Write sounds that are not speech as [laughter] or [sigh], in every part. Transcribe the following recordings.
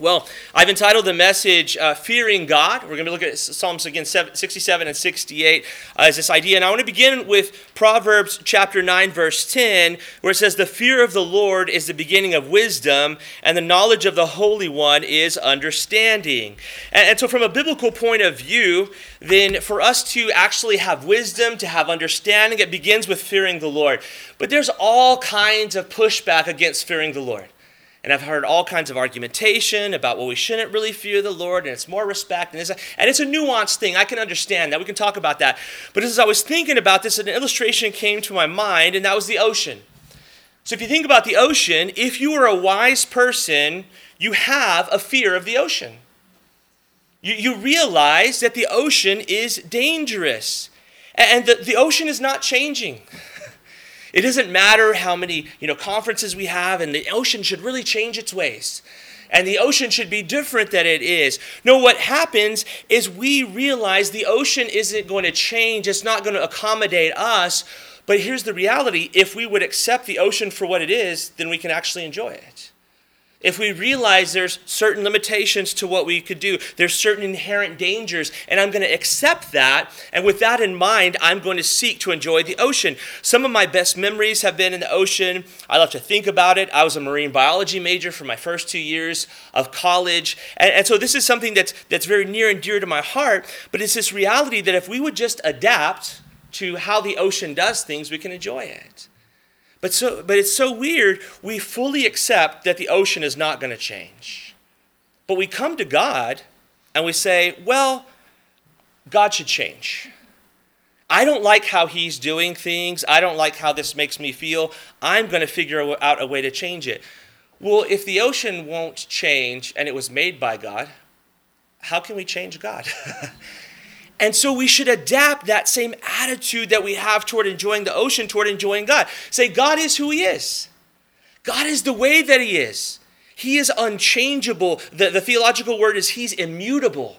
Well, I've entitled the message uh, Fearing God. We're going to look at Psalms again 67 and 68 uh, as this idea. And I want to begin with Proverbs chapter 9, verse 10, where it says, The fear of the Lord is the beginning of wisdom, and the knowledge of the Holy One is understanding. And, and so, from a biblical point of view, then for us to actually have wisdom, to have understanding, it begins with fearing the Lord. But there's all kinds of pushback against fearing the Lord. And I've heard all kinds of argumentation about, well, we shouldn't really fear the Lord, and it's more respect, and it's a, and it's a nuanced thing. I can understand that. We can talk about that. But as I was thinking about this, an illustration came to my mind, and that was the ocean. So if you think about the ocean, if you are a wise person, you have a fear of the ocean. You, you realize that the ocean is dangerous. And the, the ocean is not changing. [laughs] It doesn't matter how many you know, conferences we have, and the ocean should really change its ways. And the ocean should be different than it is. No, what happens is we realize the ocean isn't going to change, it's not going to accommodate us. But here's the reality if we would accept the ocean for what it is, then we can actually enjoy it. If we realize there's certain limitations to what we could do, there's certain inherent dangers, and I'm going to accept that, and with that in mind, I'm going to seek to enjoy the ocean. Some of my best memories have been in the ocean. I love to think about it. I was a marine biology major for my first two years of college, and, and so this is something that's, that's very near and dear to my heart, but it's this reality that if we would just adapt to how the ocean does things, we can enjoy it. But, so, but it's so weird, we fully accept that the ocean is not going to change. But we come to God and we say, well, God should change. I don't like how he's doing things. I don't like how this makes me feel. I'm going to figure out a way to change it. Well, if the ocean won't change and it was made by God, how can we change God? [laughs] And so we should adapt that same attitude that we have toward enjoying the ocean, toward enjoying God. Say, God is who He is. God is the way that He is. He is unchangeable. The, the theological word is He's immutable.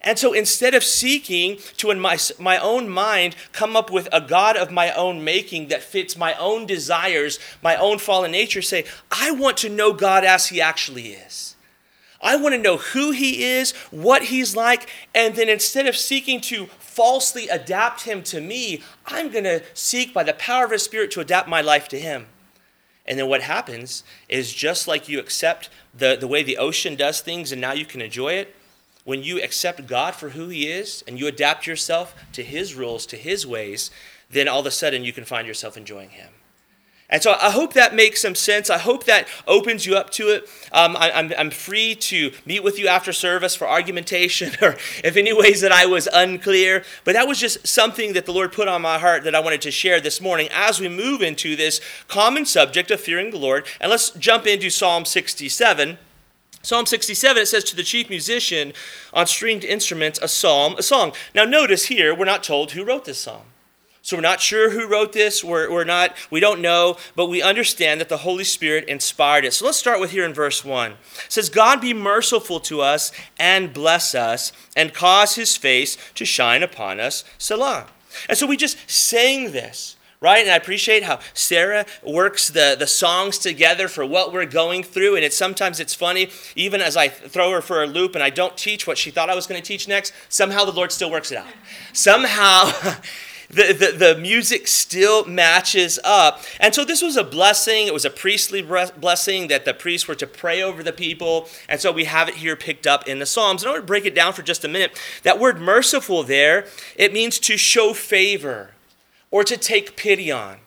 And so instead of seeking to, in my, my own mind, come up with a God of my own making that fits my own desires, my own fallen nature, say, I want to know God as He actually is. I want to know who he is, what he's like, and then instead of seeking to falsely adapt him to me, I'm going to seek by the power of his spirit to adapt my life to him. And then what happens is just like you accept the, the way the ocean does things and now you can enjoy it, when you accept God for who he is and you adapt yourself to his rules, to his ways, then all of a sudden you can find yourself enjoying him. And so I hope that makes some sense. I hope that opens you up to it. Um, I, I'm, I'm free to meet with you after service for argumentation [laughs] or if any ways that I was unclear. But that was just something that the Lord put on my heart that I wanted to share this morning as we move into this common subject of fearing the Lord. And let's jump into Psalm 67. Psalm 67, it says to the chief musician on stringed instruments, a psalm, a song. Now, notice here, we're not told who wrote this psalm. So we're not sure who wrote this. We're, we're not, we don't know, but we understand that the Holy Spirit inspired it. So let's start with here in verse 1. It says, God be merciful to us and bless us and cause his face to shine upon us. Selah. And so we just sang this right? And I appreciate how Sarah works the, the songs together for what we're going through. And it's sometimes it's funny, even as I throw her for a loop and I don't teach what she thought I was going to teach next, somehow the Lord still works it out. Somehow [laughs] the, the, the music still matches up. And so this was a blessing. It was a priestly blessing that the priests were to pray over the people. And so we have it here picked up in the Psalms. And I want to break it down for just a minute. That word merciful there, it means to show favor or to take pity on.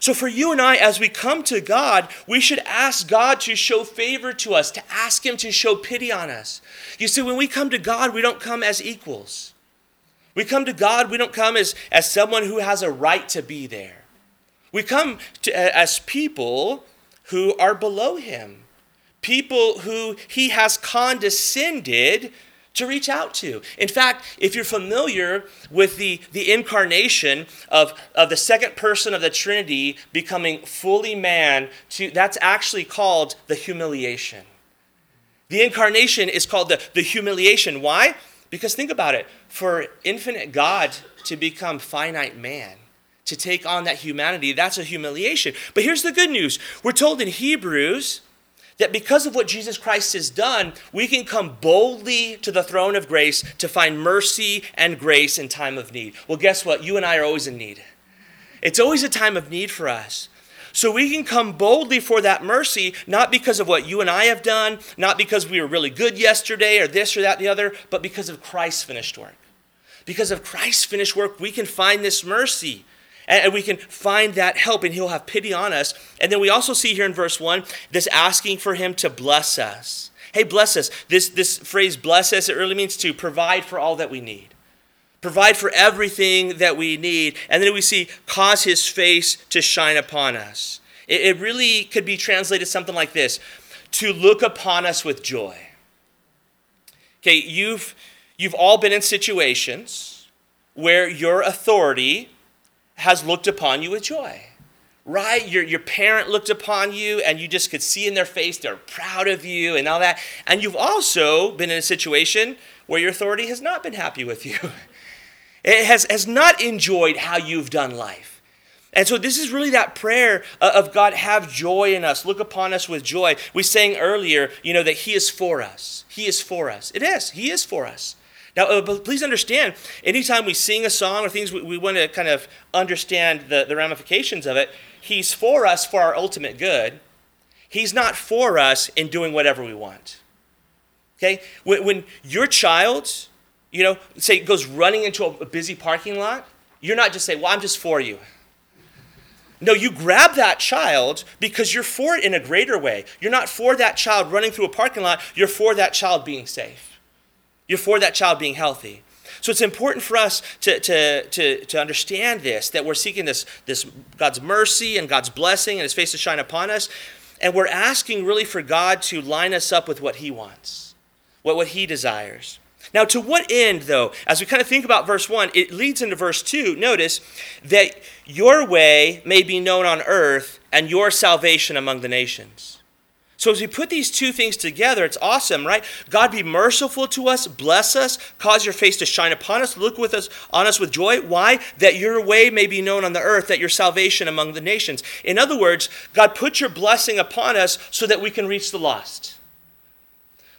So, for you and I, as we come to God, we should ask God to show favor to us, to ask Him to show pity on us. You see, when we come to God, we don't come as equals. We come to God, we don't come as, as someone who has a right to be there. We come to, as people who are below him, people who he has condescended to reach out to. In fact, if you're familiar with the, the incarnation of, of the second person of the Trinity becoming fully man, to, that's actually called the humiliation. The incarnation is called the, the humiliation. Why? Because think about it for infinite God to become finite man, to take on that humanity, that's a humiliation. But here's the good news we're told in Hebrews That because of what Jesus Christ has done, we can come boldly to the throne of grace to find mercy and grace in time of need. Well, guess what? You and I are always in need. It's always a time of need for us. So we can come boldly for that mercy, not because of what you and I have done, not because we were really good yesterday or this or that, the other, but because of Christ's finished work. Because of Christ's finished work, we can find this mercy and we can find that help and he'll have pity on us. And then we also see here in verse 1 this asking for him to bless us. Hey, bless us. This, this phrase, bless us, it really means to provide for all that we need provide for everything that we need. And then we see, cause his face to shine upon us. It, it really could be translated something like this to look upon us with joy. Okay, you've, you've all been in situations where your authority has looked upon you with joy right? Your, your parent looked upon you and you just could see in their face they're proud of you and all that. And you've also been in a situation where your authority has not been happy with you. [laughs] It has, has not enjoyed how you've done life. And so this is really that prayer of God, have joy in us, look upon us with joy. We sang earlier, you know, that He is for us. He is for us. It is. He is for us. Now, uh, please understand, anytime we sing a song or things, we, we want to kind of understand the, the ramifications of it. He's for us for our ultimate good. He's not for us in doing whatever we want. Okay? When, when your child you know, say goes running into a busy parking lot, you're not just saying, well, I'm just for you. No, you grab that child because you're for it in a greater way. You're not for that child running through a parking lot, you're for that child being safe. You're for that child being healthy. So it's important for us to, to, to, to understand this, that we're seeking this, this God's mercy and God's blessing and his face to shine upon us. And we're asking really for God to line us up with what he wants, what, what he desires. Now, to what end, though, as we kind of think about verse 1, it leads into verse 2. Notice that your way may be known on earth and your salvation among the nations. So, as we put these two things together, it's awesome, right? God be merciful to us, bless us, cause your face to shine upon us, look with us on us with joy. Why? That your way may be known on the earth, that your salvation among the nations. In other words, God put your blessing upon us so that we can reach the lost.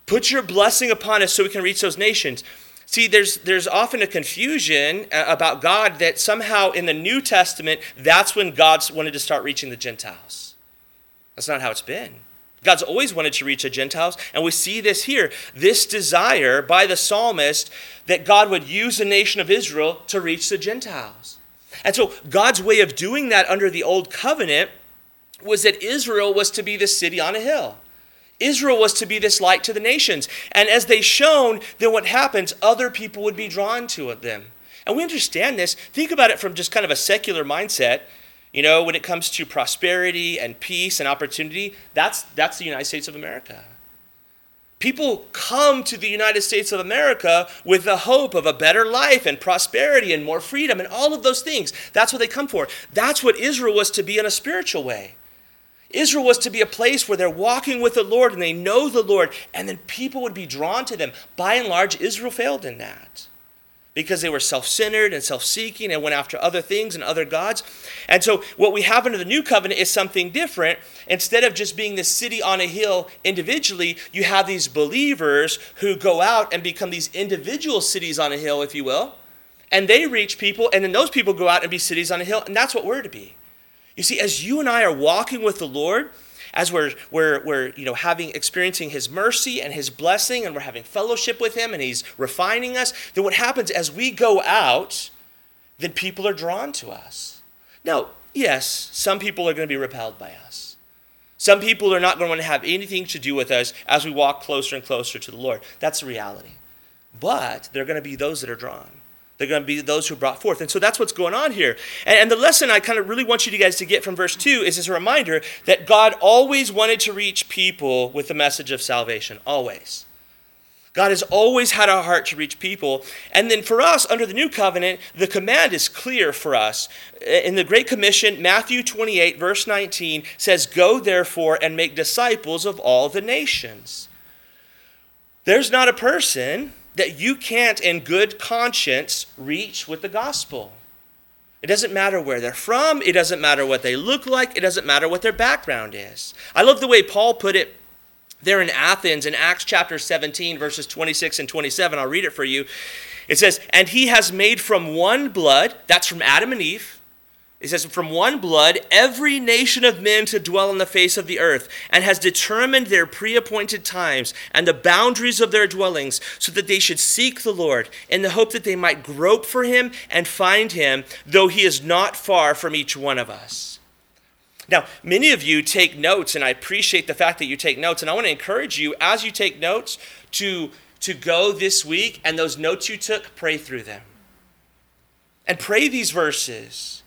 Put your blessing upon us so we can reach those nations. See, there's, there's often a confusion uh, about God that somehow in the New Testament, that's when God's wanted to start reaching the Gentiles. That's not how it's been. God's always wanted to reach the Gentiles, and we see this here this desire by the psalmist that God would use the nation of Israel to reach the Gentiles. And so, God's way of doing that under the Old Covenant was that Israel was to be the city on a hill. Israel was to be this light to the nations. And as they shone, then what happens? Other people would be drawn to them. And we understand this. Think about it from just kind of a secular mindset. You know, when it comes to prosperity and peace and opportunity, that's, that's the United States of America. People come to the United States of America with the hope of a better life and prosperity and more freedom and all of those things. That's what they come for. That's what Israel was to be in a spiritual way. Israel was to be a place where they're walking with the Lord and they know the Lord, and then people would be drawn to them. By and large, Israel failed in that because they were self centered and self seeking and went after other things and other gods. And so, what we have under the new covenant is something different. Instead of just being this city on a hill individually, you have these believers who go out and become these individual cities on a hill, if you will. And they reach people, and then those people go out and be cities on a hill, and that's what we're to be. You see, as you and I are walking with the Lord, as we're, we're, we're you know, having, experiencing His mercy and His blessing, and we're having fellowship with Him, and He's refining us, then what happens as we go out, then people are drawn to us. Now, yes, some people are going to be repelled by us. Some people are not going to want to have anything to do with us as we walk closer and closer to the Lord. That's the reality. But there are going to be those that are drawn. They're going to be those who brought forth. And so that's what's going on here. And, and, the lesson I kind of really want you guys to get from verse 2 is as a reminder that God always wanted to reach people with the message of salvation. Always. God has always had a heart to reach people. And then for us, under the new covenant, the command is clear for us. In the Great Commission, Matthew 28, verse 19 says, Go therefore and make disciples of all the nations. There's not a person that you can't, in good conscience, reach with the gospel. It doesn't matter where they're from. It doesn't matter what they look like. It doesn't matter what their background is. I love the way Paul put it There in Athens, in Acts chapter 17, verses 26 and 27, I'll read it for you. It says, And he has made from one blood, that's from Adam and Eve, it says, From one blood, every nation of men to dwell on the face of the earth, and has determined their pre appointed times and the boundaries of their dwellings, so that they should seek the Lord, in the hope that they might grope for him and find him, though he is not far from each one of us. Now, many of you take notes, and I appreciate the fact that you take notes. And I want to encourage you, as you take notes, to, to go this week and those notes you took, pray through them. And pray these verses.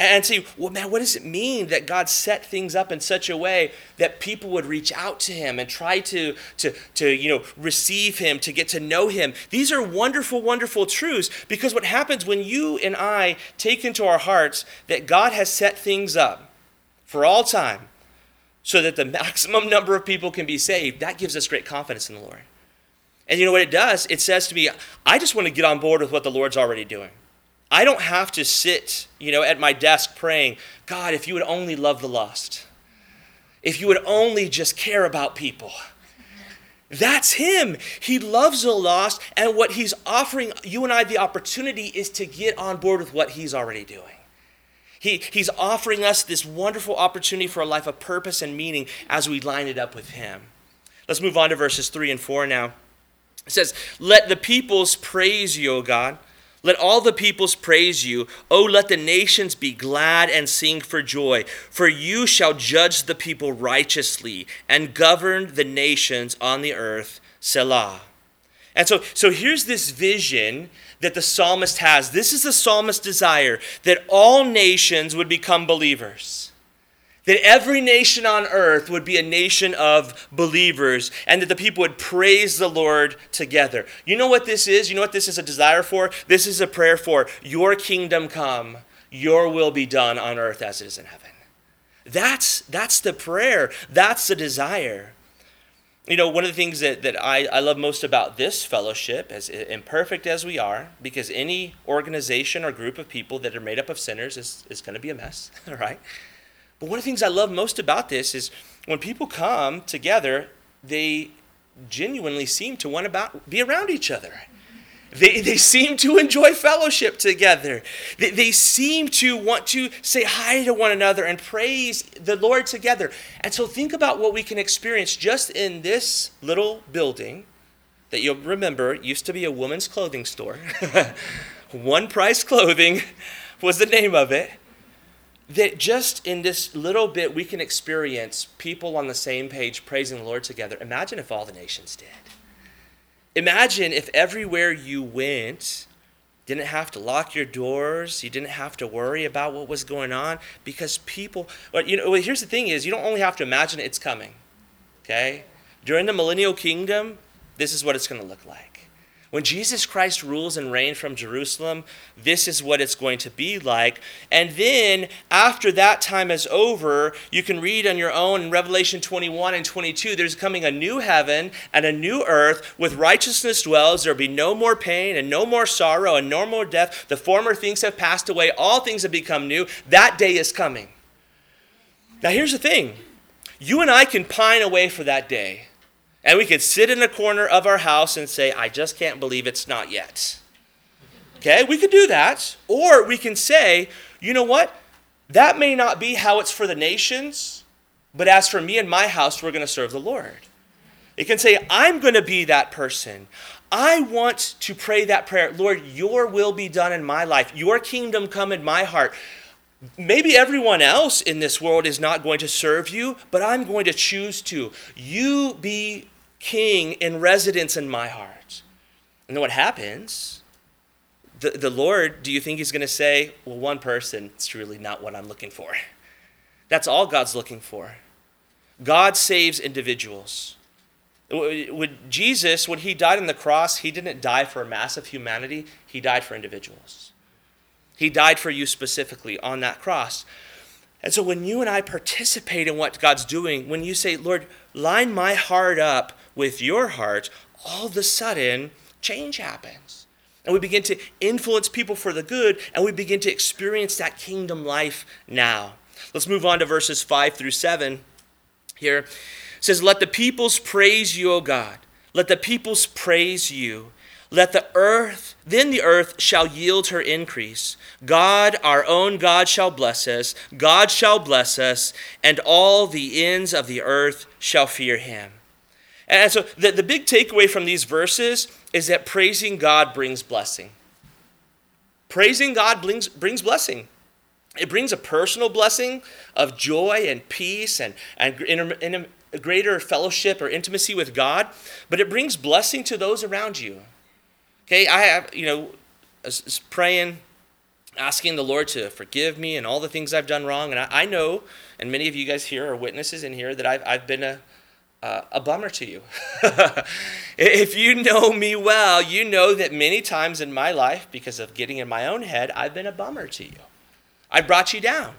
And say, well, man, what does it mean that God set things up in such a way that people would reach out to Him and try to, to, to you know, receive Him, to get to know Him? These are wonderful, wonderful truths because what happens when you and I take into our hearts that God has set things up for all time so that the [laughs] maximum number of people can be saved, that gives us great confidence in the Lord. And you know what it does? It says to me, I just want to get on board with what the Lord's already doing. I don't have to sit, you know, at my desk praying, God, if you would only love the lost. If you would only just care about people. That's him. He loves the lost, and what he's offering you and I the opportunity is to get on board with what he's already doing. He, he's offering us this wonderful opportunity for a life of purpose and meaning as we line it up with Him. Let's move on to verses 3 and 4 now. It says, Let the peoples praise you, O God. Let all the peoples praise you. O let the nations be glad and sing for joy. For you shall judge the people righteously and govern the nations on the earth. Selah. And so, so here's this vision that the psalmist has. This is the psalmist's desire that all nations would become believers. That every nation on earth would be a nation of believers and that the people would praise the Lord together. You know what this is? You know what this is a desire for? This is a prayer for your kingdom come, your will be done on earth as it is in heaven. That's, that's the prayer, that's the desire. You know, one of the things that, that I, I love most about this fellowship, as imperfect as we are, because any organization or group of people that are made up of sinners is, is going to be a mess, all [laughs] right? But one of the things I love most about this is when people come together, they genuinely seem to want to be around each other. They, they seem to enjoy fellowship together. They, they seem to want to say hi to one another and praise the Lord together. And so think about what we can experience just in this little building that you'll remember used to be a woman's clothing store. [laughs] One Price Clothing [laughs] was the name of it. That just in this little bit we can experience people on the same page praising the Lord together. Imagine if all the nations did. Imagine if everywhere you went, didn't have to lock your doors, you didn't have to worry about what was going on because people, but you know, here's the thing is you don't only have to imagine it's coming. Okay? During the millennial kingdom, this is what it's going to look like. When Jesus Christ rules and reigns from Jerusalem, this is what it's going to be like. And then, after that time is over, you can read on your own in Revelation 21 and 22 there's coming a new heaven and a new earth with righteousness dwells. There'll be no more pain and no more sorrow and no more death. The former things have passed away, all things have become new. That day is coming. Now, here's the thing you and I can pine away for that day. And we could sit in a corner of our house and say, I just can't believe it's not yet. Okay, we could do that. Or we can say, you know what? That may not be how it's for the nations, but as for me and my house, we're going to serve the Lord. It can say, I'm going to be that person. I want to pray that prayer Lord, your will be done in my life, your kingdom come in my heart. Maybe everyone else in this world is not going to serve you, but I'm going to choose to. You be king in residence in my heart. And then what happens? The, the Lord, do you think he's going to say, well, one person, it's truly not what I'm looking for? That's all God's looking for. God saves individuals. With Jesus, when he died on the cross, he didn't die for a mass of humanity, he died for individuals. He died for you specifically on that cross. And so when you and I participate in what God's doing, when you say, Lord, line my heart up with your heart, all of a sudden, change happens. And we begin to influence people for the good, and we begin to experience that kingdom life now. Let's move on to verses 5 through 7 here. It says, Let the peoples praise you, O God. Let the peoples praise you. Let the earth, then the earth shall yield her increase. God, our own God, shall bless us. God shall bless us, and all the ends of the earth shall fear him. And so the, the big takeaway from these verses is that praising God brings blessing. Praising God brings, brings blessing. It brings a personal blessing of joy and peace and, and greater fellowship or intimacy with God, but it brings blessing to those around you. Okay, I have, you know, praying, asking the Lord to forgive me and all the things I've done wrong. And I, I know, and many of you guys here are witnesses in here, that I've, I've been a, uh, a bummer to you. [laughs] if you know me well, you know that many times in my life, because of getting in my own head, I've been a bummer to you. I brought you down,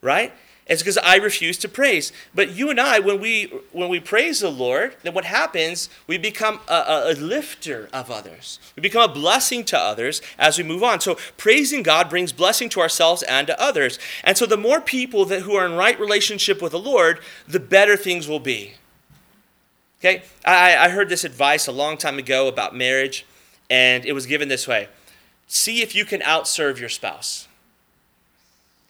right? It's because I refuse to praise. But you and I, when we when we praise the Lord, then what happens? We become a, a, lifter of others. We become a blessing to others as we move on. So praising God brings blessing to ourselves and to others. And so the more people that who are in right relationship with the Lord, the better things will be. Okay, I, I heard this advice a long time ago about marriage, and it was given this way see if you can outserve your spouse.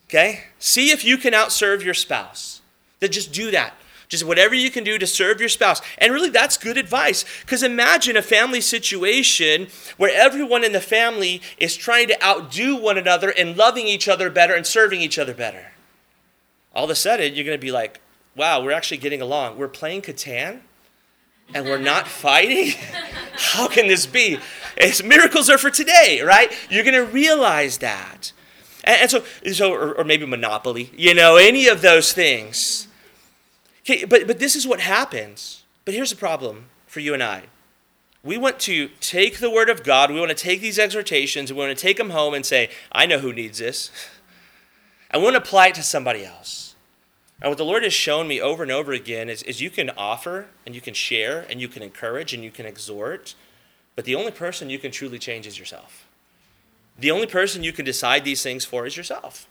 Okay? See if you can outserve your spouse. Then just do that. Just whatever you can do to serve your spouse. And really, that's good advice. Because imagine a family situation where everyone in the family is trying to outdo one another and loving each other better and serving each other better. All of a sudden, you're going to be like, wow, we're actually getting along. We're playing Catan and we're not fighting? [laughs] How can this be? It's, miracles are for today, right? You're going to realize that. And, and so, so or, or, maybe Monopoly, you know, any of those things. Okay, but, but this is what happens. But here's the problem for you and I. We want to take the word of God, we want to take these exhortations, and we want to take them home and say, I know who needs this. We want to apply it to somebody else. And what the Lord has shown me over and over again is, is you can offer and you can share and you can encourage and you can exhort, but the only person you can truly change is yourself. The only person you can decide these things for is yourself.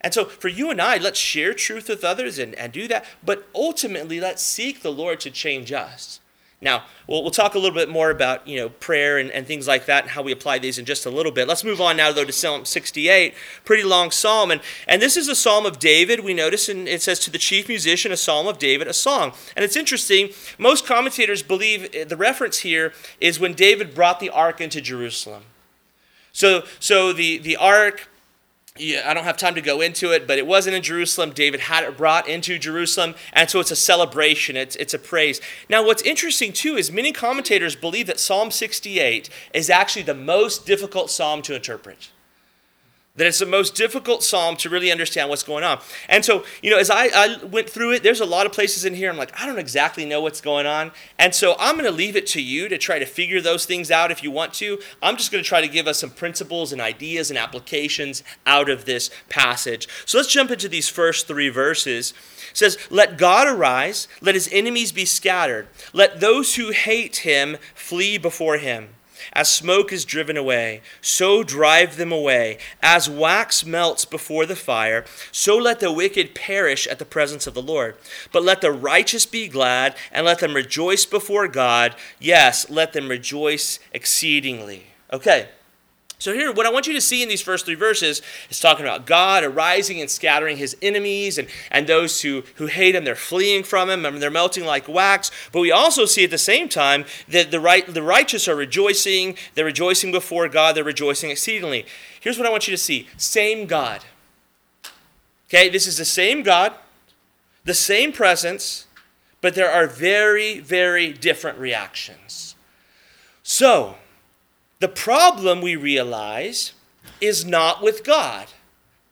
And so for you and I, let's share truth with others and, and do that, but ultimately let's seek the Lord to change us. Now, we'll, we'll talk a little bit more about, you know, prayer and, and things like that and how we apply these in just a little bit. Let's move on now, though, to Psalm 68, pretty long psalm. And, and this is a psalm of David. We notice, and it says, to the chief musician, a psalm of David, a song. And it's interesting, most commentators believe eh, the reference here is when David brought the ark into Jerusalem. So, so the, the ark yeah, I don't have time to go into it, but it wasn't in Jerusalem. David had it brought into Jerusalem, and so it's a celebration, it's, it's a praise. Now, what's interesting too is many commentators believe that Psalm 68 is actually the most difficult psalm to interpret that it's the most difficult psalm to really understand what's going on. And so, you know, as I, I went through it, there's a lot of places in here I'm like, I don't exactly know what's going on. And so I'm going to leave it to you to try to figure those things out if you want to. I'm just going to try to give us some principles and ideas and applications out of this passage. So let's jump into these first three verses. It says, Let God arise, let his enemies be scattered, let those who hate him flee before him. As smoke is driven away, so drive them away. As wax melts before the fire, so let the wicked perish at the presence of the Lord. But let the righteous be glad, and let them rejoice before God. Yes, let them rejoice exceedingly. Okay. So, here, what I want you to see in these first three verses is talking about God arising and scattering his enemies and, and those who, who hate him, they're fleeing from him and they're melting like wax. But we also see at the same time that the, right, the righteous are rejoicing, they're rejoicing before God, they're rejoicing exceedingly. Here's what I want you to see same God. Okay, this is the same God, the same presence, but there are very, very different reactions. So, the problem we realize is not with God.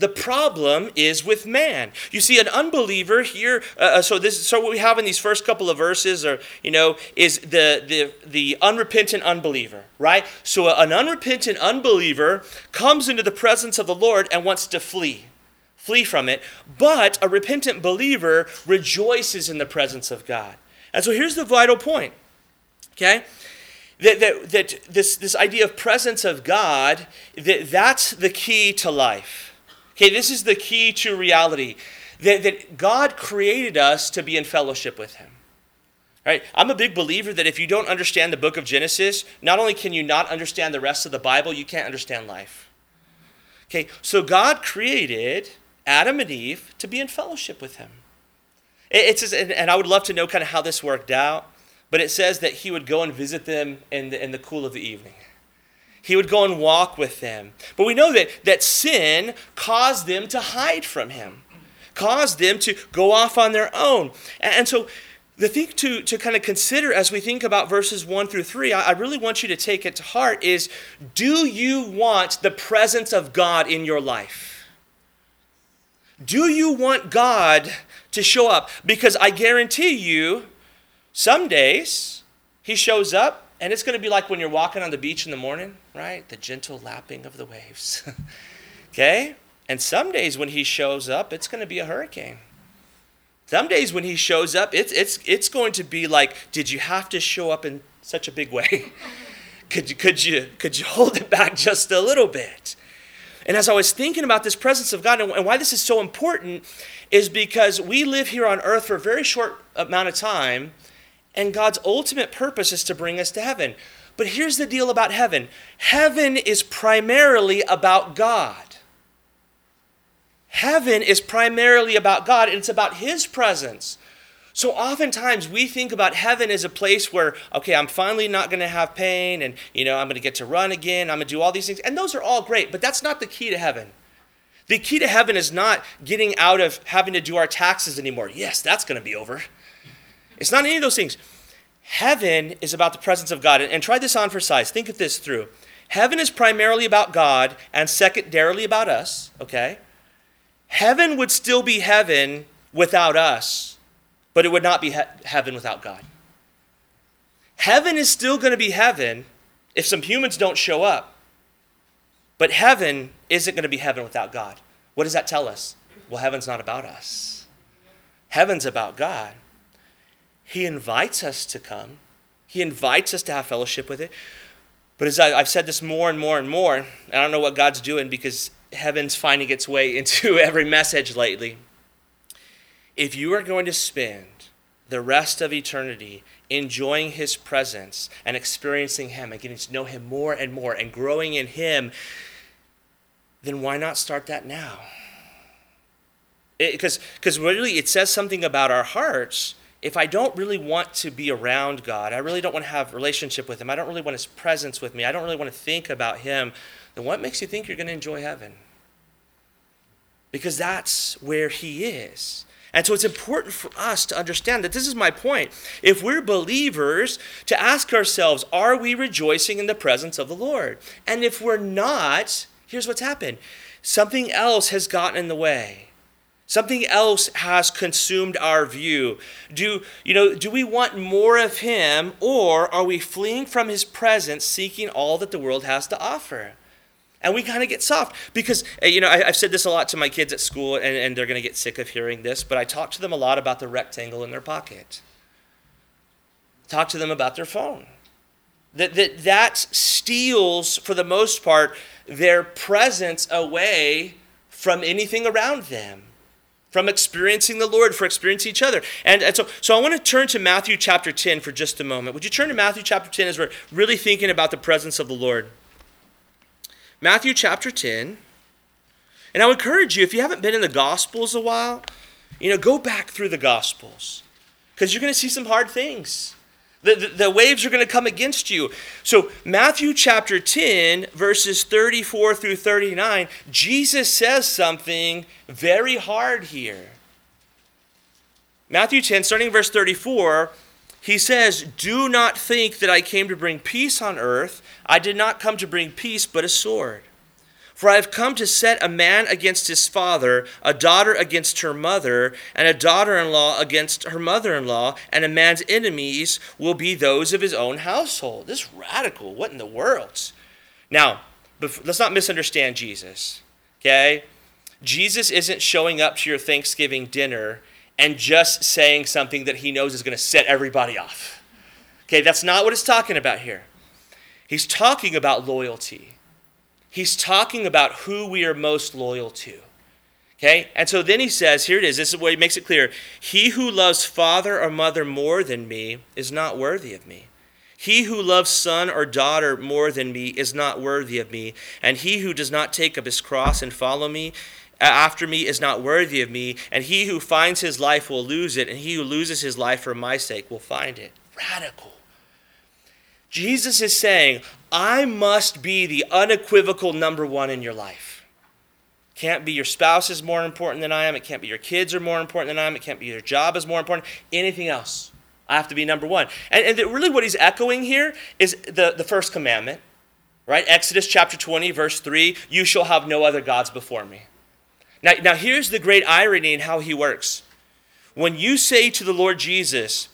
The problem is with man. You see, an unbeliever here. Uh, uh, so this, so what we have in these first couple of verses, or you know, is the the the unrepentant unbeliever, right? So an unrepentant unbeliever comes into the presence of the Lord and wants to flee, flee from it. But a repentant believer rejoices in the presence of God. And so here's the vital point. Okay, that, that, that this, this idea of presence of God, that, that's the key to life. Okay, this is the key to reality. That, that God created us to be in fellowship with Him. Right? I'm a big believer that if you don't understand the book of Genesis, not only can you not understand the rest of the Bible, you can't understand life. Okay, so God created Adam and Eve to be in fellowship with him. It's and I would love to know kind of how this worked out, but it says that he would go and visit them in the, in the cool of the evening. He would go and walk with them. But we know that, that sin caused them to hide from him, caused them to go off on their own. And, and so the thing to, to kind of consider as we think about verses 1 through 3, I, I really want you to take it to heart is do you want the presence of God in your life? Do you want God to show up? Because I guarantee you, some days he shows up and it's going to be like when you're walking on the beach in the morning, right? The gentle lapping of the waves. [laughs] okay? And some days when he shows up, it's going to be a hurricane. Some days when he shows up, it's, it's, it's going to be like, did you have to show up in such a big way? [laughs] could, you, could, you, could you hold it back just a little bit? And as I was thinking about this presence of God and why this is so important, is because we live here on earth for a very short amount of time, and God's ultimate purpose is to bring us to heaven. But here's the deal about heaven heaven is primarily about God. Heaven is primarily about God, and it's about His presence. So oftentimes we think about heaven as a place where, okay, I'm finally not going to have pain and, you know, I'm going to get to run again. I'm going to do all these things. And those are all great, but that's not the key to heaven. The key to heaven is not getting out of having to do our taxes anymore. Yes, that's going to be over. It's not any of those things. Heaven is about the presence of God. And try this on for size. Think of this through. Heaven is primarily about God and secondarily about us, okay? Heaven would still be heaven without us, but it would not be he- heaven without God. Heaven is still going to be heaven if some humans don't show up, but heaven isn't going to be heaven without God. What does that tell us? Well, heaven's not about us, heaven's about God. He invites us to come, He invites us to have fellowship with it. But as I, have said this more and more and more, I don't know what God's doing because heaven's finding its way [laughs] into every message lately. If you are going to spend the rest of eternity enjoying his presence and experiencing him and getting to know him more and more and growing in him, then why not start that now? Because really, it says something about our hearts. If I don't really want to be around God, I really don't want to have relationship with him, I don't really want his presence with me, I don't really want to think about him, then what makes you think you're going to enjoy heaven? Because that's where He is. And so it's important for us to understand that this is my point. If we're believers, to ask ourselves, are we rejoicing in the presence of the Lord? And if we're not, here's what's happened something else has gotten in the way. Something else has consumed our view. Do, you know, do we want more of him or are we fleeing from his presence seeking all that the world has to offer? And we kind of get soft because, uh, you know, I, have said this a lot to my kids at school, and, and they're going to get sick of hearing this, but I talk to them a lot about the rectangle in their pocket. Talk to them about their phone. That, that, that steals, for the most part, their presence away from anything around them, from experiencing the Lord, for experiencing each other. And, and so, so I want to turn to Matthew chapter 10 for just a moment. Would you turn to Matthew chapter 10 as we're really thinking about the presence of the Lord? Matthew chapter 10. And I would encourage you, if you haven't been in the Gospels a while, you know, go back through the Gospels because you're going to see some hard things. The, the, the, waves are going to come against you. So, Matthew chapter 10, verses 34 through 39, Jesus says something very hard here. Matthew 10, starting verse 34, he says, Do not think that I came to bring peace on earth. I did not come to bring peace, but a sword. For I have come to set a man against his father, a daughter against her mother, and a daughter in law against her mother in law, and a man's enemies will be those of his own household. This is radical. What in the world? Now, let's not misunderstand Jesus, okay? Jesus isn't showing up to your Thanksgiving dinner and just saying something that he knows is going to set everybody off. Okay, that's not what he's talking about here. He's talking about loyalty. He's talking about who we are most loyal to. Okay? And so then he says, here it is, this is where he makes it clear. He who loves father or mother more than me is not worthy of me. He who loves son or daughter more than me is not worthy of me. And he who does not take up his cross and follow me uh, after me is not worthy of me. And he who finds his life will lose it. And he who loses his life for my sake will find it. Radical. Jesus is saying, I must be the unequivocal number one in your life can't be your spouse is more important than I am. It can't be your kids are more important than I am. It can't be your job is more important. Anything else. I have to be number one. And, and really what he's echoing here is the, the first commandment, right? Exodus chapter 20, verse 3 You shall have no other gods before me. Now, now here's the great irony in how he works. When you say to the Lord Jesus,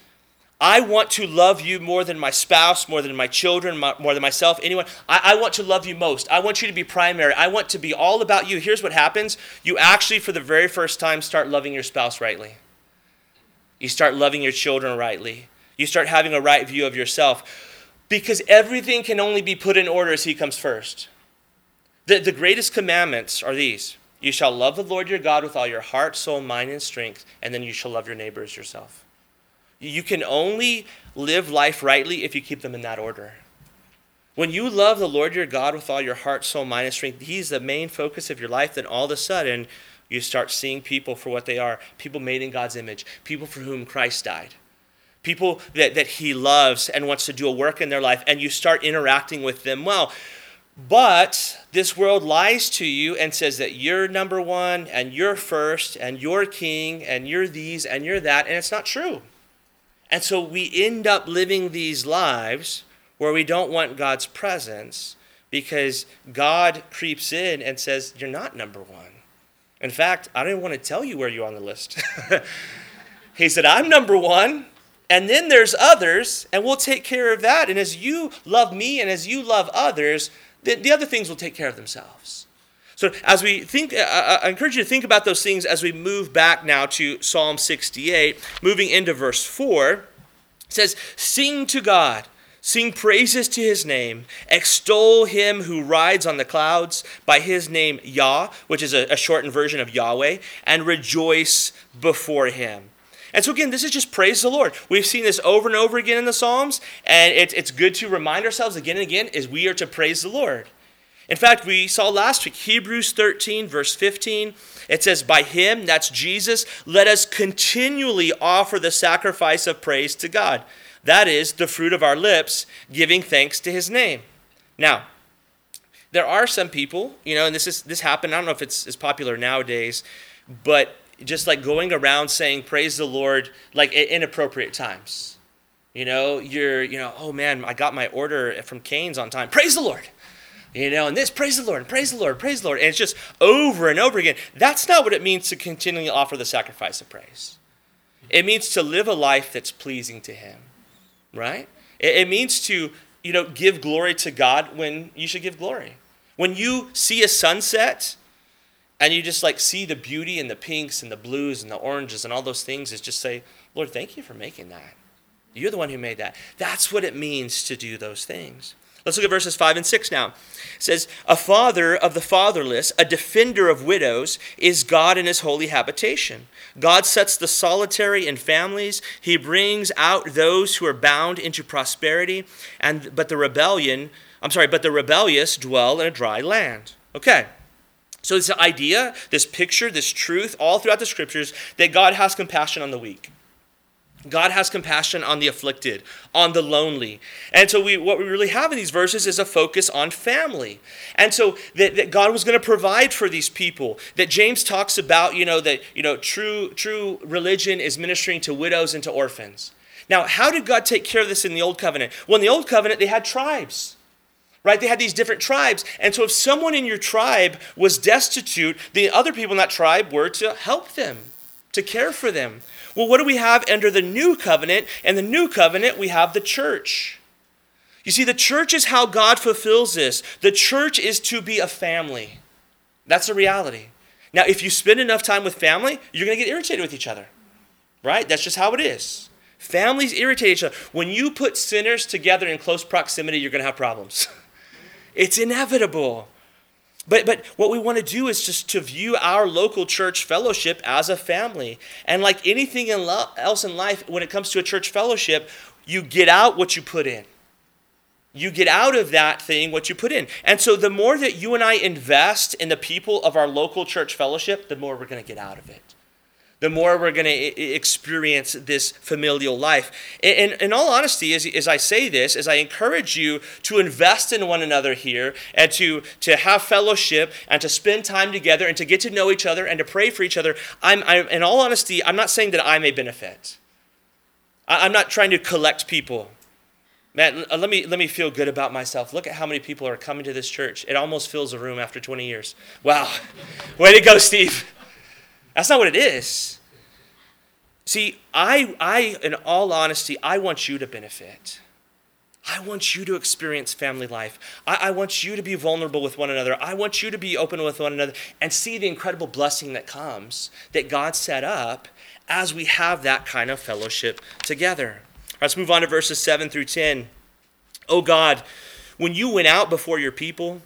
I want to love you more than my spouse, more than my children, more than myself, anyone. I, I, want to love you most. I want you to be primary. I want to be all about you. Here's what happens you actually, for the very first time, start loving your spouse rightly. You start loving your children rightly. You start having a right view of yourself because everything can only be put in order as He comes first. The, the greatest commandments are these You shall love the Lord your God with all your heart, soul, mind, and strength, and then you shall love your neighbor as yourself. You can only live life rightly if you keep them in that order. When you love the Lord your God with all your heart, soul, mind, and strength, He's the main focus of your life, then all of a sudden you start seeing people for what they are people made in God's image, people for whom Christ died, people that, that He loves and wants to do a work in their life, and you start interacting with them well. But this world lies to you and says that you're number one and you're first and you're king and you're these and you're that, and it's not true. And so we end up living these lives where we don't want God's presence because God creeps in and says, You're not number one. In fact, I don't even want to tell you where you're on the list. [laughs] he said, I'm number one. And then there's others, and we'll take care of that. And as you love me and as you love others, the, the other things will take care of themselves. So, as we think, uh, uh, I encourage you to think about those things as we move back now to Psalm 68, moving into verse 4. It says, Sing to God. Sing praises to his name. Extol him who rides on the clouds by his name Yah, which is a, a, shortened version of Yahweh, and rejoice before him. And so, again, this is just praise the Lord. We've seen this over and over again in the Psalms, and it, it's good to remind ourselves again and again is we are to praise the Lord. In fact, we saw last week, Hebrews 13, verse 15. It says, By him, that's Jesus, let us continually offer the sacrifice of praise to God. That is the fruit of our lips, giving thanks to his name. Now, there are some people, you know, and this is this happened. I don't know if it's as popular nowadays, but just like going around saying praise the Lord like at inappropriate times. You know, you're, you know, oh man, I got my order from Cane's on time. Praise the Lord. You know, and this, praise the Lord, praise the Lord, praise the Lord. And it's just over and over again. That's not what it means to continually offer the sacrifice of praise. It means to live a life that's pleasing to Him, right? It, it means to, you know, give glory to God when you should give glory. When you see a sunset and you just like see the beauty and the pinks and the blues and the oranges and all those things, is just say, Lord, thank you for making that. You're the one who made that. That's what it means to do those things. Let's look at verses 5 and 6 now. It says, A father of the fatherless, a defender of widows, is God in his holy habitation. God sets the solitary in families. He brings out those who are bound into prosperity, and but the rebellion, I'm sorry, but the rebellious dwell in a dry land. Okay. So this idea, this picture, this truth all throughout the scriptures that God has compassion on the weak. God has compassion on the afflicted, on the lonely. And so we what we really have in these verses is a focus on family. And so that, that God was going to provide for these people. That James talks about, you know, that you know, true true religion is ministering to widows and to orphans. Now, how did God take care of this in the old covenant? Well, in the old covenant they had tribes. Right? They had these different tribes. And so if someone in your tribe was destitute, the other people in that tribe were to help them, to care for them. Well, what do we have under the new covenant? And the new covenant, we have the church. You see, the church is how God fulfills this. The church is to be a family. That's a reality. Now, if you spend enough time with family, you're going to get irritated with each other, right? That's just how it is. Families irritate each other. When you put sinners together in close proximity, you're going to have problems. [laughs] it's inevitable. But, but what we want to do is just to view our local church fellowship as a family. And like anything in lo- else in life, when it comes to a church fellowship, you get out what you put in. You get out of that thing what you put in. And so the more that you and I invest in the people of our local church fellowship, the more we're going to get out of it the more we're going to experience this familial life. And in all honesty, as, as I say this, as I encourage you to invest in one another here and to, to have fellowship and to spend time together and to get to know each other and to pray for each other, I'm, I'm in all honesty, I'm not saying that I may benefit. I'm not trying to collect people. Man, uh, let me, let me feel good about myself. Look at how many people are coming to this church. It almost fills a room after 20 years. Wow. Way to go, Steve. That's not what it is. See, I, I, in all honesty, I want you to benefit. I want you to experience family life. I, I, want you to be vulnerable with one another. I want you to be open with one another and see the incredible blessing that comes that God set up as we have that kind of fellowship together. let's move on to verses 7 through 10. Oh God, when you went out before your people,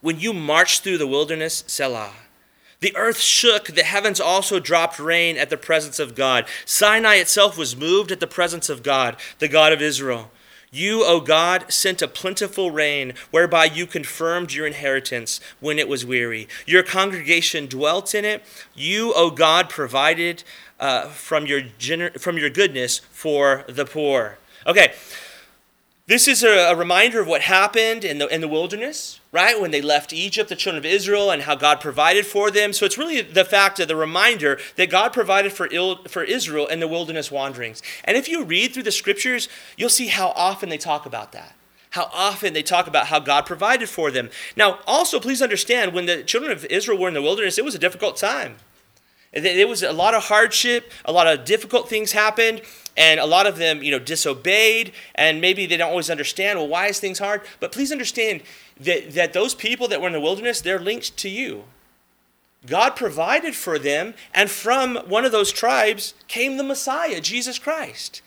when you marched through the wilderness, Selah. The earth shook, the heavens also dropped rain at the presence of God. Sinai itself was moved at the presence of God, the God of Israel. You, O God, sent a plentiful rain, whereby you confirmed your inheritance when it was weary. Your congregation dwelt in it. You, O God, provided uh, from, your gener- from your goodness for the poor. Okay, this is a, a, reminder of what happened in the, in the wilderness, right? When they left Egypt, the children of Israel, and how God provided for them. So it's really the fact of the reminder that God provided for, for Israel in the wilderness wanderings. And if you read through the scriptures, you'll see how often they talk about that. How often they talk about how God provided for them. Now, also, please understand, when the children of Israel were in the wilderness, it was a difficult time. There was a lot of hardship, a lot of difficult things happened, and a lot of them, you know, disobeyed, and maybe they don't always understand, well, why is things hard? But please understand that, that those people that were in the wilderness, they're linked to you. God provided for them, and from one of those tribes came the Messiah, Jesus Christ.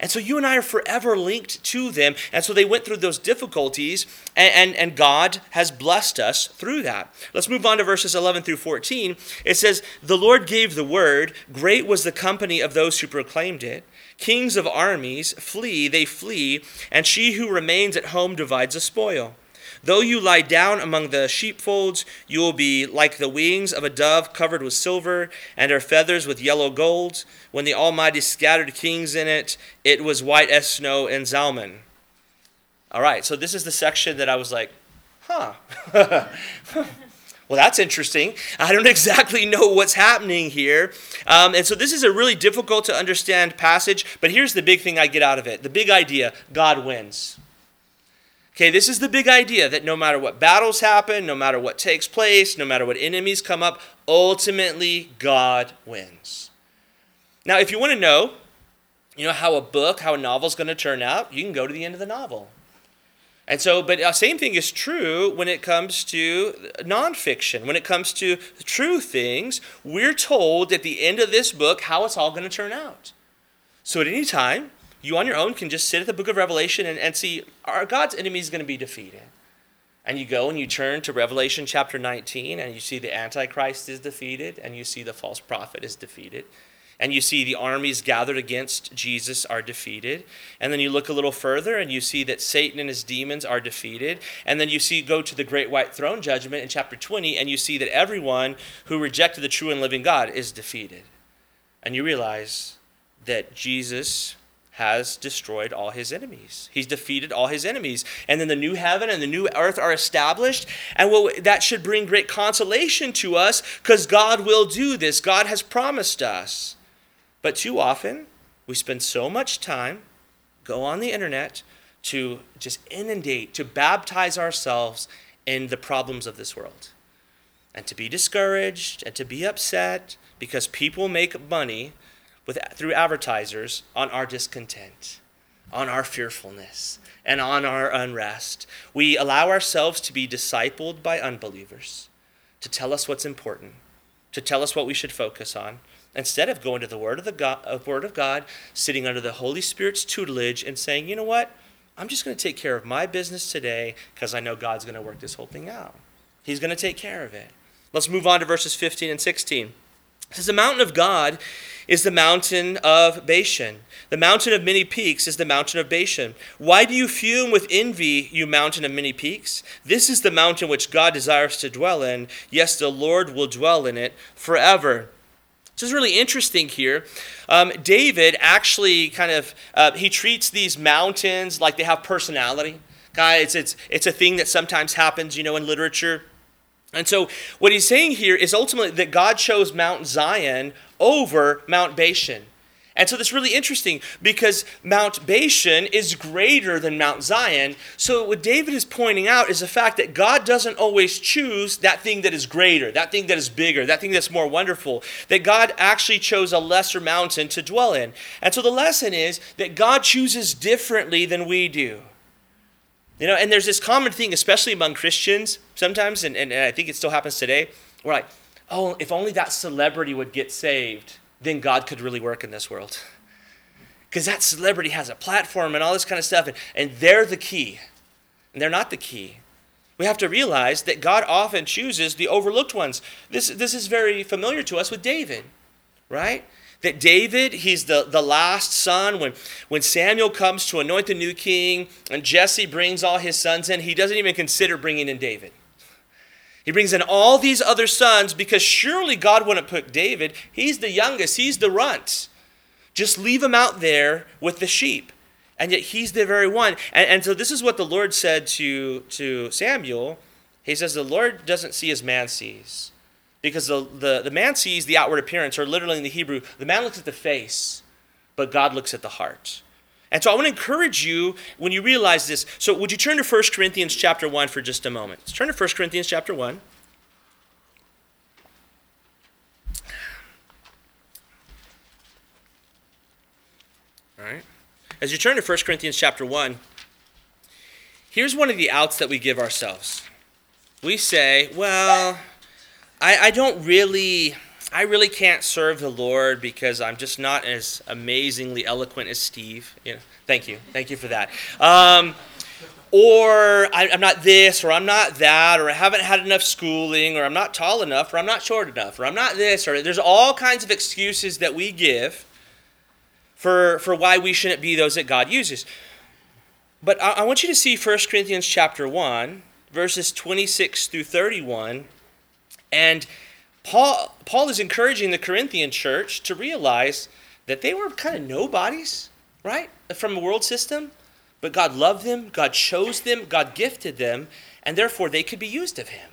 And so you and I are forever linked to them. And so they went through those difficulties, and, and, and, God has blessed us through that. Let's move on to verses 11 through 14. It says, The Lord gave the word, great was the company of those who proclaimed it. Kings of armies flee, they flee, and she who remains at home divides a spoil. Though you lie down among the sheepfolds, you will be like the wings of a dove covered with silver, and her feathers with yellow gold. When the Almighty scattered kings in it, it was white as snow in Zalmon. All right, so this is the section that I was like, huh. [laughs] well, that's interesting. I don't [laughs] exactly know what's happening here. Um, and so this is a really difficult to understand passage, but here's the big thing I get out of it the big idea God wins. Okay, this is the big idea that no matter what battles happen, no matter what takes place, no matter what enemies come up, ultimately God wins. Now, if you want to know, you know how a book, how a novel is going to turn out, you can go to the end of the novel. And so, but the same thing is true when it comes to nonfiction. When it comes to true things, we're told at the end of this book how it's all going to turn out. So at any time, you on your own can just sit at the book of Revelation and, and see are God's enemies going to be defeated? And you go and you turn to Revelation chapter 19 and you see the Antichrist is defeated and you see the false prophet is defeated. And you see the armies gathered against Jesus are defeated. And then you look a little further and you see that Satan and his demons are defeated. And then you see go to the great white throne judgment in chapter 20 and you see that everyone who rejected the true and living God is defeated. And you realize that Jesus has destroyed all his enemies. He's defeated all his enemies. And then the new heaven and the new earth are established. And well, that should bring great consolation to us because God will do this. God has promised us. But too often, we spend so much time, go on the internet, to just inundate, to baptize ourselves in the problems of this world. And to be discouraged and to be upset because people make money with, through advertisers on our discontent, on our fearfulness, and on our unrest. We allow ourselves to be discipled by unbelievers to tell us what's important, to tell us what we should focus on, instead of going to the Word of, the God, uh, Word of God, sitting under the Holy Spirit's tutelage, and saying, you know what? I'm just going to take care of my business today because I know God's going to work this whole thing out. He's going to take care of it. Let's move on to verses 15 and 16. Says, The mountain of God is the mountain of Bashan. The mountain of many peaks is the mountain of Bashan. Why do you fume with envy, you mountain of many peaks? This is the mountain which God desires to dwell in. Yes, the Lord will dwell in it forever. This is really interesting here. Um, David actually kind of uh, he treats these mountains like they have personality. Guys, it's, it's it's a thing that sometimes happens, you know, in literature. And so, what he's saying here is ultimately that God chose Mount Zion over Mount Bashan. And so that's really interesting because Mount Bashan is greater than Mount Zion. So what David is pointing out is the fact that God doesn't always choose that thing that is greater, that thing that is bigger, that thing that's more wonderful. That God actually chose a lesser mountain to dwell in. And so the lesson is that God chooses differently than we do. You know, and there's this common thing, especially among Christians sometimes, and, and, and I think it still happens today. We're like, oh, if only that celebrity would get saved, then God could really work in this world. Because that celebrity has a platform and all this kind of stuff, and, and they're the key. And they're not the key. We have to realize that God often chooses the overlooked ones. This, this is very familiar to us with David, right? That David, he's the, the last son. When, when Samuel comes to anoint the new king and Jesse brings all his sons in, he doesn't even consider bringing in David. He brings in all these other sons because surely God wouldn't put David. He's the youngest, he's the runt. Just leave him out there with the sheep. And yet he's the very one. And, and so this is what the Lord said to, to Samuel. He says, The Lord doesn't see as man sees. Because the, the, the man sees the outward appearance, or literally in the Hebrew, the man looks at the face, but God looks at the heart. And so I want to encourage you when you realize this. So would you turn to 1 Corinthians chapter 1 for just a moment? Let's turn to 1 Corinthians chapter 1. All right. As you turn to 1 Corinthians chapter 1, here's one of the outs that we give ourselves. We say, well, I, I don't really I really can't serve the Lord because I'm just not as amazingly eloquent as Steve. You know, thank you, thank you for that. Um, or I, am not this, or I'm not that, or I haven't had enough schooling, or I'm not tall enough, or I'm not short enough, or I'm not this, or there's all kinds of excuses that we give for for why we shouldn't be those that God uses. But I, I want you to see 1 Corinthians chapter one, verses 26 through 31, and Paul, Paul is encouraging the Corinthian church to realize that they were kind of nobodies, right, from a world system. But God loved them, God chose them, God gifted them, and therefore they could be used of Him.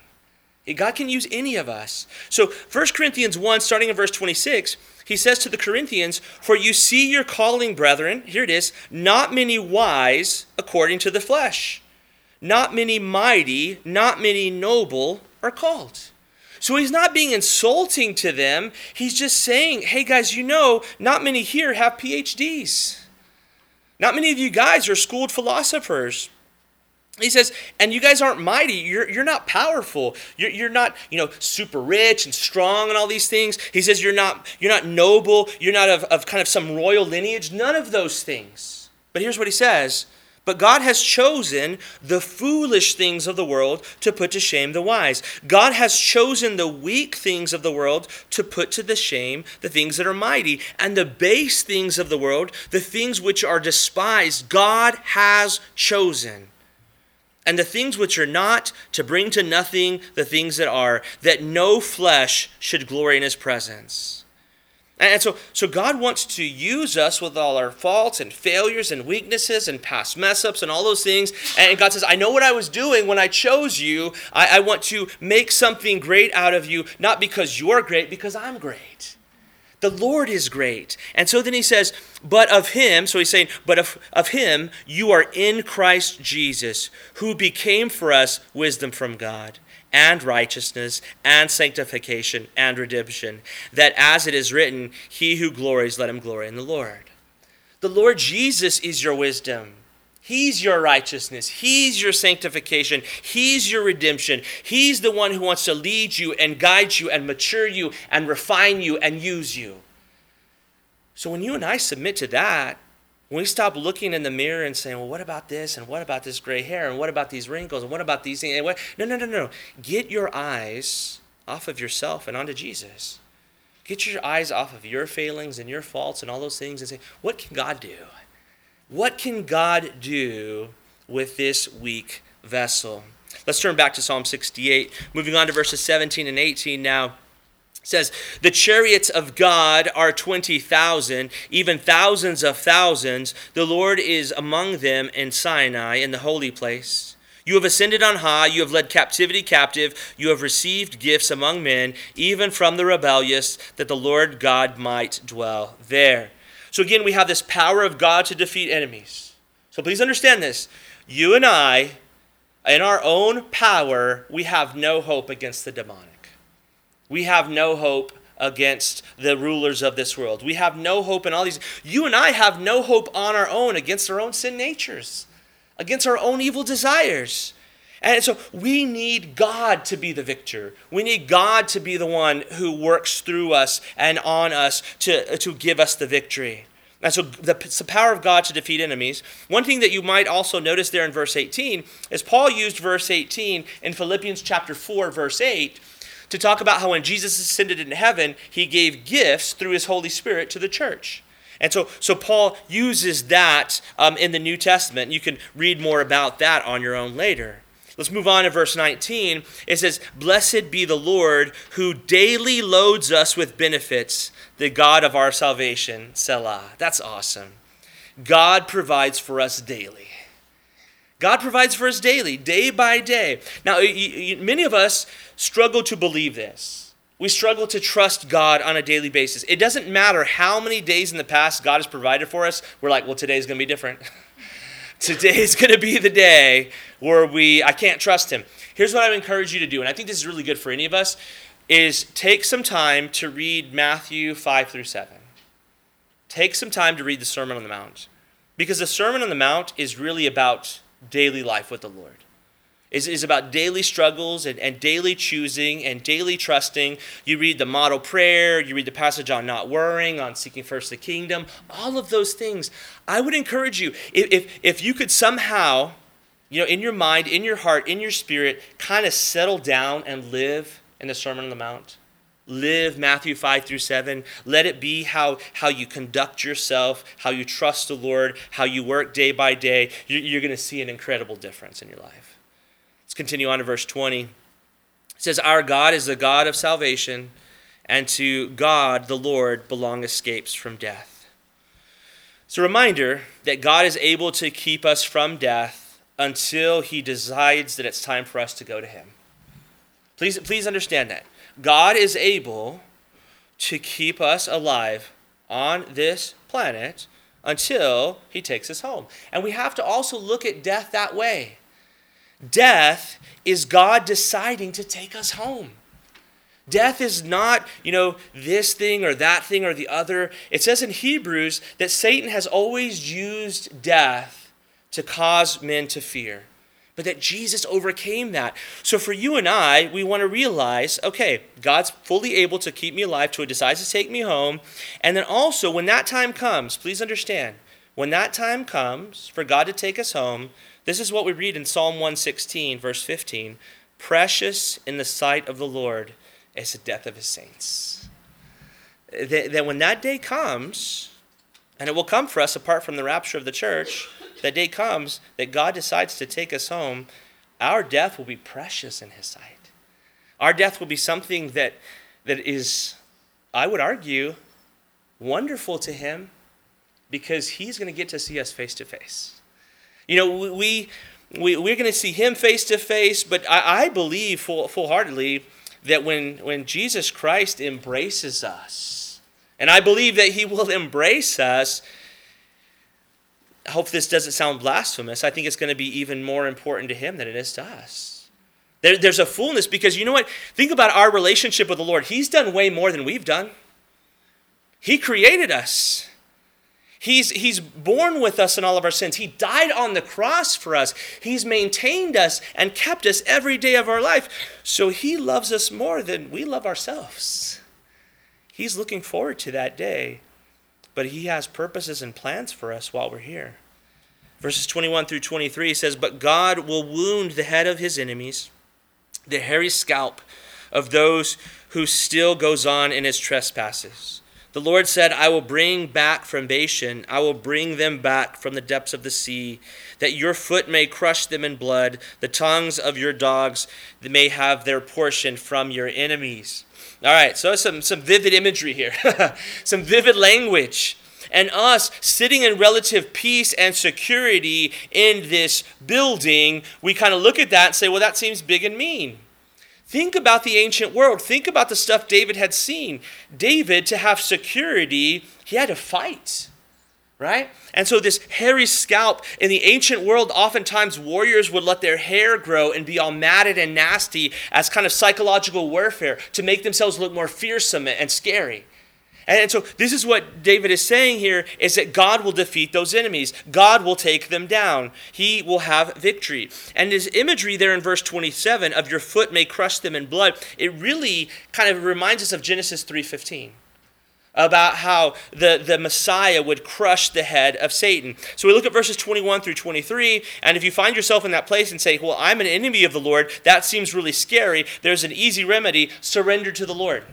God can use any of us. So 1 Corinthians 1, starting in verse 26, he says to the Corinthians, For you see your calling, brethren, here it is, not many wise according to the flesh, not many mighty, not many noble are called. So he's not being insulting to them. He's just saying, hey guys, you know, not many here have PhDs. Not many of you guys are schooled philosophers. He says, and you guys aren't mighty. You're, you're not powerful. You're, you're not, you know, super rich and strong and all these things. He says you're not, you're not noble. You're not of, of kind of some royal lineage. None of those things. But here's what he says but God has chosen the foolish things of the world to put to shame the wise. God has chosen the weak things of the world to put to the shame the things that are mighty. And the base things of the world, the things which are despised, God has chosen. And the things which are not, to bring to nothing the things that are, that no flesh should glory in his presence. And so, so God wants to use us with all our faults and failures and weaknesses and past mess ups and all those things. And God says, I know what I was doing when I chose you. I, I want to make something great out of you, not because you're great, because I'm great. The Lord is great. And so then he says, But of him, so he's saying, But of, of him you are in Christ Jesus, who became for us wisdom from God and righteousness and sanctification and redemption, that as it is written, He who glories, let him glory in the Lord. The Lord Jesus is your wisdom. He's your righteousness. He's your sanctification. He's your redemption. He's the one who wants to lead you and guide you and mature you and refine you and use you. So when you and I submit to that, when we stop looking in the mirror and saying, well, what about this? And what about this gray hair? And what about these wrinkles? And what about these things? And what? No, no, no, no. Get your eyes off of yourself and onto Jesus. Get your eyes off of your failings and your faults and all those things and say, what can God do? What can God do with this weak vessel? Let's turn back to Psalm 68. Moving on to verses 17 and 18 now says, The chariots of God are 20,000, even thousands of thousands. The Lord is among them in Sinai, in the holy place. You have ascended on high, you have led captivity captive, you have received gifts among men, even from the rebellious, that the Lord God might dwell there. So again, we have this power of God to defeat enemies. So please understand this. You and I, in our own power, we have no hope against the demonic. We have no hope against the rulers of this world. We have no hope in all these. You and I have no hope on our own against our own sin natures, against our own evil desires. And so we need God to be the victor. We need God to be the one who works through us and on us to, to give us the victory. And so the, the power of God to defeat enemies. One thing that you might also notice there in verse 18 is Paul used verse 18 in Philippians chapter 4, verse 8 to talk about how when Jesus ascended into heaven, he gave gifts through his Holy Spirit to the church. And so, so Paul uses that um, in the New Testament. You can read more about that on your own later. Let's move on to verse 19. It says, Blessed be the Lord who daily loads us with benefits, the God of our salvation. Selah. That's awesome. God provides for us daily. God provides for us daily, day by day. Now, many of us struggle to believe this. We struggle to trust God on a daily basis. It doesn't matter how many days in the past God has provided for us. We're like, well, today's going to be different. [laughs] Today's going to be the day where we I can't trust him. Here's what I would encourage you to do, and I think this is really good for any of us, is take some time to read Matthew 5 through 7. Take some time to read the Sermon on the Mount. Because the Sermon on the Mount is really about daily life with the Lord. Is, is about daily struggles and, and daily choosing and daily trusting. You read the model prayer, you read the passage on not worrying, on seeking first the kingdom, all of those things. I would encourage you, if, if, if you could somehow, you know, in your mind, in your heart, in your spirit, kind of settle down and live in the Sermon on the Mount live matthew 5 through 7 let it be how, how you conduct yourself how you trust the lord how you work day by day you're, you're going to see an incredible difference in your life continue on to verse 20 it says our god is the god of salvation and to god the lord belong escapes from death it's a reminder that god is able to keep us from death until he decides that it's time for us to go to him please, please understand that God is able to keep us alive on this planet until he takes us home. And we have to also look at death that way. Death is God deciding to take us home. Death is not, you know, this thing or that thing or the other. It says in Hebrews that Satan has always used death to cause men to fear but that Jesus overcame that. So for you and I, we want to realize okay, God's fully able to keep me alive till He decides to take me home. And then also, when that time comes, please understand, when that time comes for God to take us home, this is what we read in Psalm 116, verse 15 Precious in the sight of the Lord is the death of His saints. That, that when that day comes, and it will come for us apart from the rapture of the church, that day comes that God decides to take us home, our death will be precious in His sight. Our death will be something that, that is, I would argue, wonderful to Him because He's going to get to see us face to face. You know, we, we, we're going to see Him face to face, but I, I believe full, full-heartedly that when, when Jesus Christ embraces us, and I believe that He will embrace us, I hope this doesn't sound blasphemous. I think it's going to be even more important to him than it is to us. There, there's a fullness because you know what? Think about our relationship with the Lord. He's done way more than we've done. He created us. He's, he's borne with us in all of our sins. He died on the cross for us. He's maintained us and kept us every day of our life. So he loves us more than we love ourselves. He's looking forward to that day but He has purposes and plans for us while we're here. Verses 21 through 23 says, But God will wound the head of His enemies, the hairy scalp of those who still goes on in his trespasses. The Lord said, I will bring back from Bashan, I will bring them back from the depths of the sea, that your foot may crush them in blood, the tongues of your dogs may have their portion from your enemies. All right, so some, some vivid imagery here, [laughs] some vivid language. And us sitting in relative peace and security in this building, we kind of look at that and say, well, that seems big and mean. Think about the ancient world. Think about the stuff David had seen. David, to have security, he had to fight, right? And so, this hairy scalp in the ancient world, oftentimes warriors would let their hair grow and be all matted and nasty as kind of psychological warfare to make themselves look more fearsome and scary. And so this is what David is saying here is that God will defeat those enemies. God will take them down. He will have victory. And his imagery there in verse 27 of your foot may crush them in blood, it really kind of reminds us of Genesis 3:15 about how the, the Messiah would crush the head of Satan. So we look at verses 21 through 23, and if you find yourself in that place and say, Well, I'm an enemy of the Lord, that seems really scary, there's an easy remedy surrender to the Lord.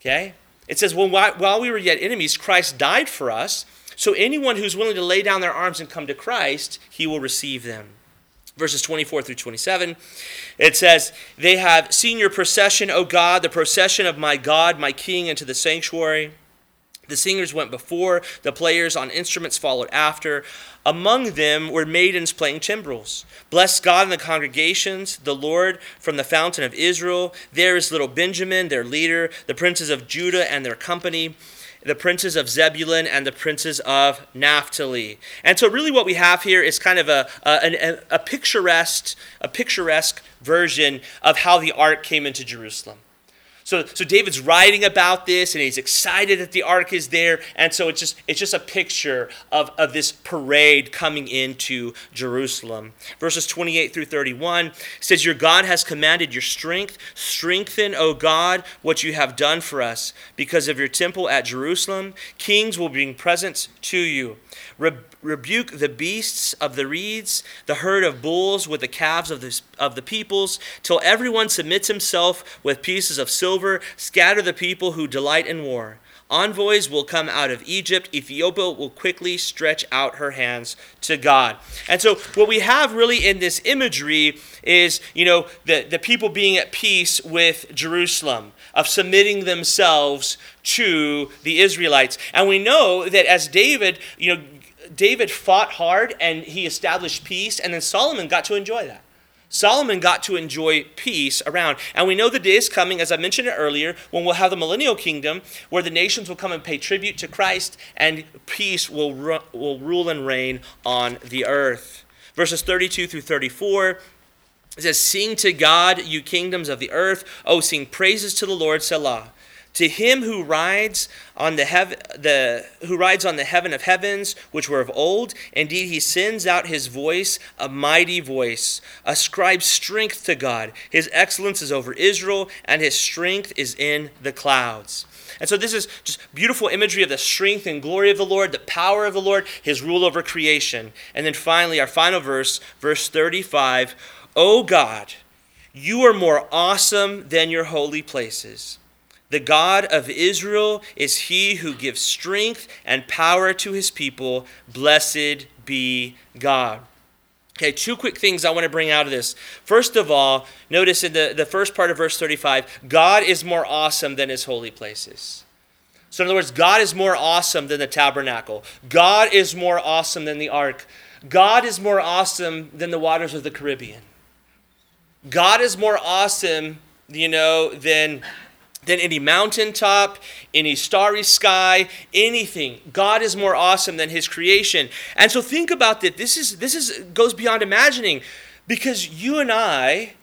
Okay? It says, well, while we were yet enemies, Christ died for us. So anyone who's willing to lay down their arms and come to Christ, he will receive them. Verses 24 through 27, it says, They have seen your procession, O God, the procession of my God, my King, into the sanctuary. The singers went before, the players on instruments followed after. Among them were maidens playing timbrels. Bless God in the congregations, the Lord from the fountain of Israel. There is little Benjamin, their leader, the princes of Judah and their company, the princes of Zebulun and the princes of Naphtali. And so, really, what we have here is kind of a, a, a picturesque, a picturesque version of how the ark came into Jerusalem. So, so David's writing about this and he's excited that the ark is there. And so it's just, it's just a picture of, of this parade coming into Jerusalem. Verses 28 through 31 says, Your God has commanded your strength. Strengthen, O God, what you have done for us. Because of your temple at Jerusalem, kings will bring presents to you. Re- rebuke the beasts of the reeds, the herd of bulls with the calves of the, of the peoples, till everyone submits himself with pieces of silver. Scatter the people who delight in war. Envoys will come out of Egypt. Ethiopia will quickly stretch out her hands to God. And so, what we have really in this imagery is, you know, the, the people being at peace with Jerusalem, of submitting themselves to the Israelites. And we know that as David, you know, David fought hard and he established peace, and then Solomon got to enjoy that. Solomon got to enjoy peace around. And we know the day is coming, as I mentioned earlier, when we'll have the millennial kingdom where the nations will come and pay tribute to Christ and peace will, ru- will rule and reign on the earth. Verses 32 through 34 it says, Sing to God, you kingdoms of the earth. Oh, sing praises to the Lord, Selah. To him who rides on the, heaven, the who rides on the heaven of heavens, which were of old, indeed he sends out his voice, a mighty voice. Ascribe strength to God. His excellence is over Israel, and his strength is in the clouds. And so this is just beautiful imagery of the strength and glory of the Lord, the power of the Lord, his rule over creation. And then finally, our final verse, verse 35 O God, you are more awesome than your holy places. The God of Israel is he who gives strength and power to his people. Blessed be God. Okay, two quick things I want to bring out of this. First of all, notice in the, the first part of verse 35, God is more awesome than his holy places. So, in other words, God is more awesome than the tabernacle. God is more awesome than the ark. God is more awesome than the waters of the Caribbean. God is more awesome, you know, than than any mountaintop, any starry sky, anything. God is more awesome than his creation. And so think about that. This is this is goes beyond imagining because you and I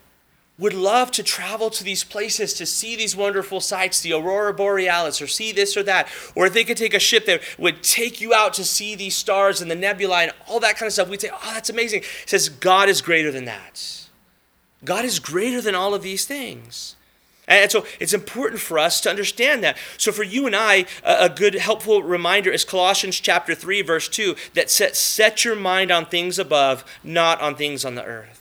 would love to travel to these places to see these wonderful sights, the aurora borealis, or see this or that. Or if they could take a ship that would take you out to see these stars and the nebulae and all that kind of stuff, we'd say, oh, that's amazing. It says God is greater than that. God is greater than all of these things. And so it's important for us to understand that. So for you and I, a good, helpful reminder is Colossians chapter 3, verse 2, that set, set your mind on things above, not on things on the earth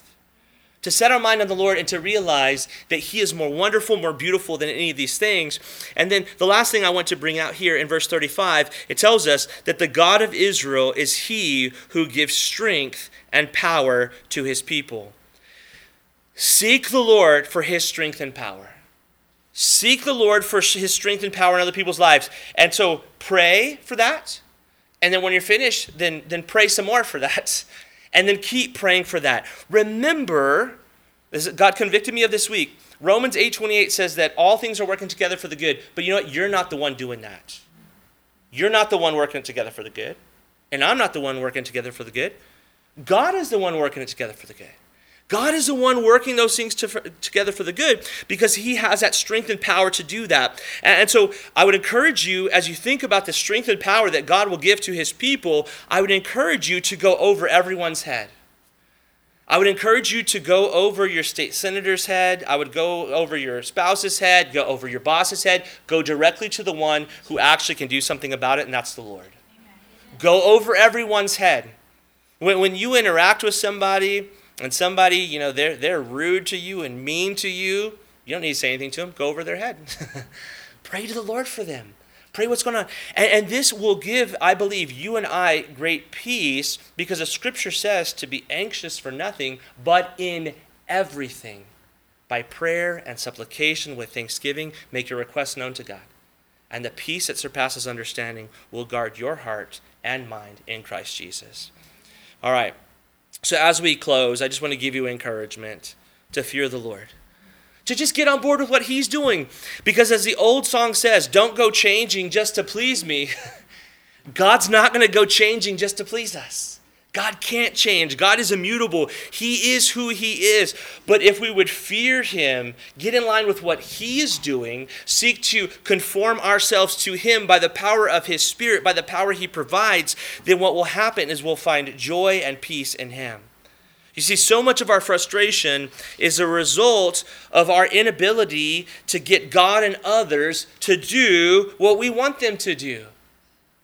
to set our mind on the Lord and to realize that He is more wonderful, more beautiful than any of these things. And then the last thing I want to bring out here in verse 35, it tells us that the God of Israel is He who gives strength and power to His people. Seek the Lord for His strength and power. Seek the Lord for His strength and power in other people's lives. And so pray for that. And then when you're finished, then, then pray some more for that. [laughs] And then keep praying for that. Remember, God convicted me of this week. Romans 8:28 says that all things are working together for the good. But you know what? You're not the one doing that. You're not the one working together for the good. And I'm not the one working together for the good. God is the one working it together for the good. God is the one working those things to, for, together for the good because He has that strength and power to do that. And, and, so I would encourage you, as you think about the strength and power that God will give to His people, I would encourage you to go over everyone's head. I would encourage you to go over your state senator's head. I would go over your spouse's head, go over your boss's head, go directly to the one who actually can do something about it, and that's the Lord. Go over everyone's head. When, when you interact with somebody, and somebody, you know, they're, they're rude to you and mean to you, you don't need to say anything to them. Go over their head. [laughs] Pray to the Lord for them. Pray what's going on. And, and this will give, I believe, you and I great peace because the scripture says to be anxious for nothing, but in everything. By prayer and supplication with thanksgiving, make your requests known to God. And the peace that surpasses understanding will guard your heart and mind in Christ Jesus. All right. So, as we close, I just want to give you encouragement to fear the Lord, to just get on board with what He's doing. Because, as the old song says, don't go changing just to please me. [laughs] God's not going to go changing just to please us. God can't change. God is immutable. He is who He is. But if we would fear Him, get in line with what He is doing, seek to conform ourselves to Him by the power of His Spirit, by the power He provides, then what will happen is we'll find joy and peace in Him. You see, so much of our frustration is a result of our inability to get God and others to do what we want them to do.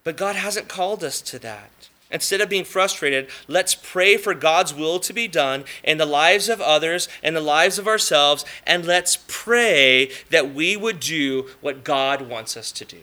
But God hasn't called us to that. Instead of being frustrated, let's pray for God's will to be done in the lives of others and the lives of ourselves, and let's pray that we would do what God wants us to do.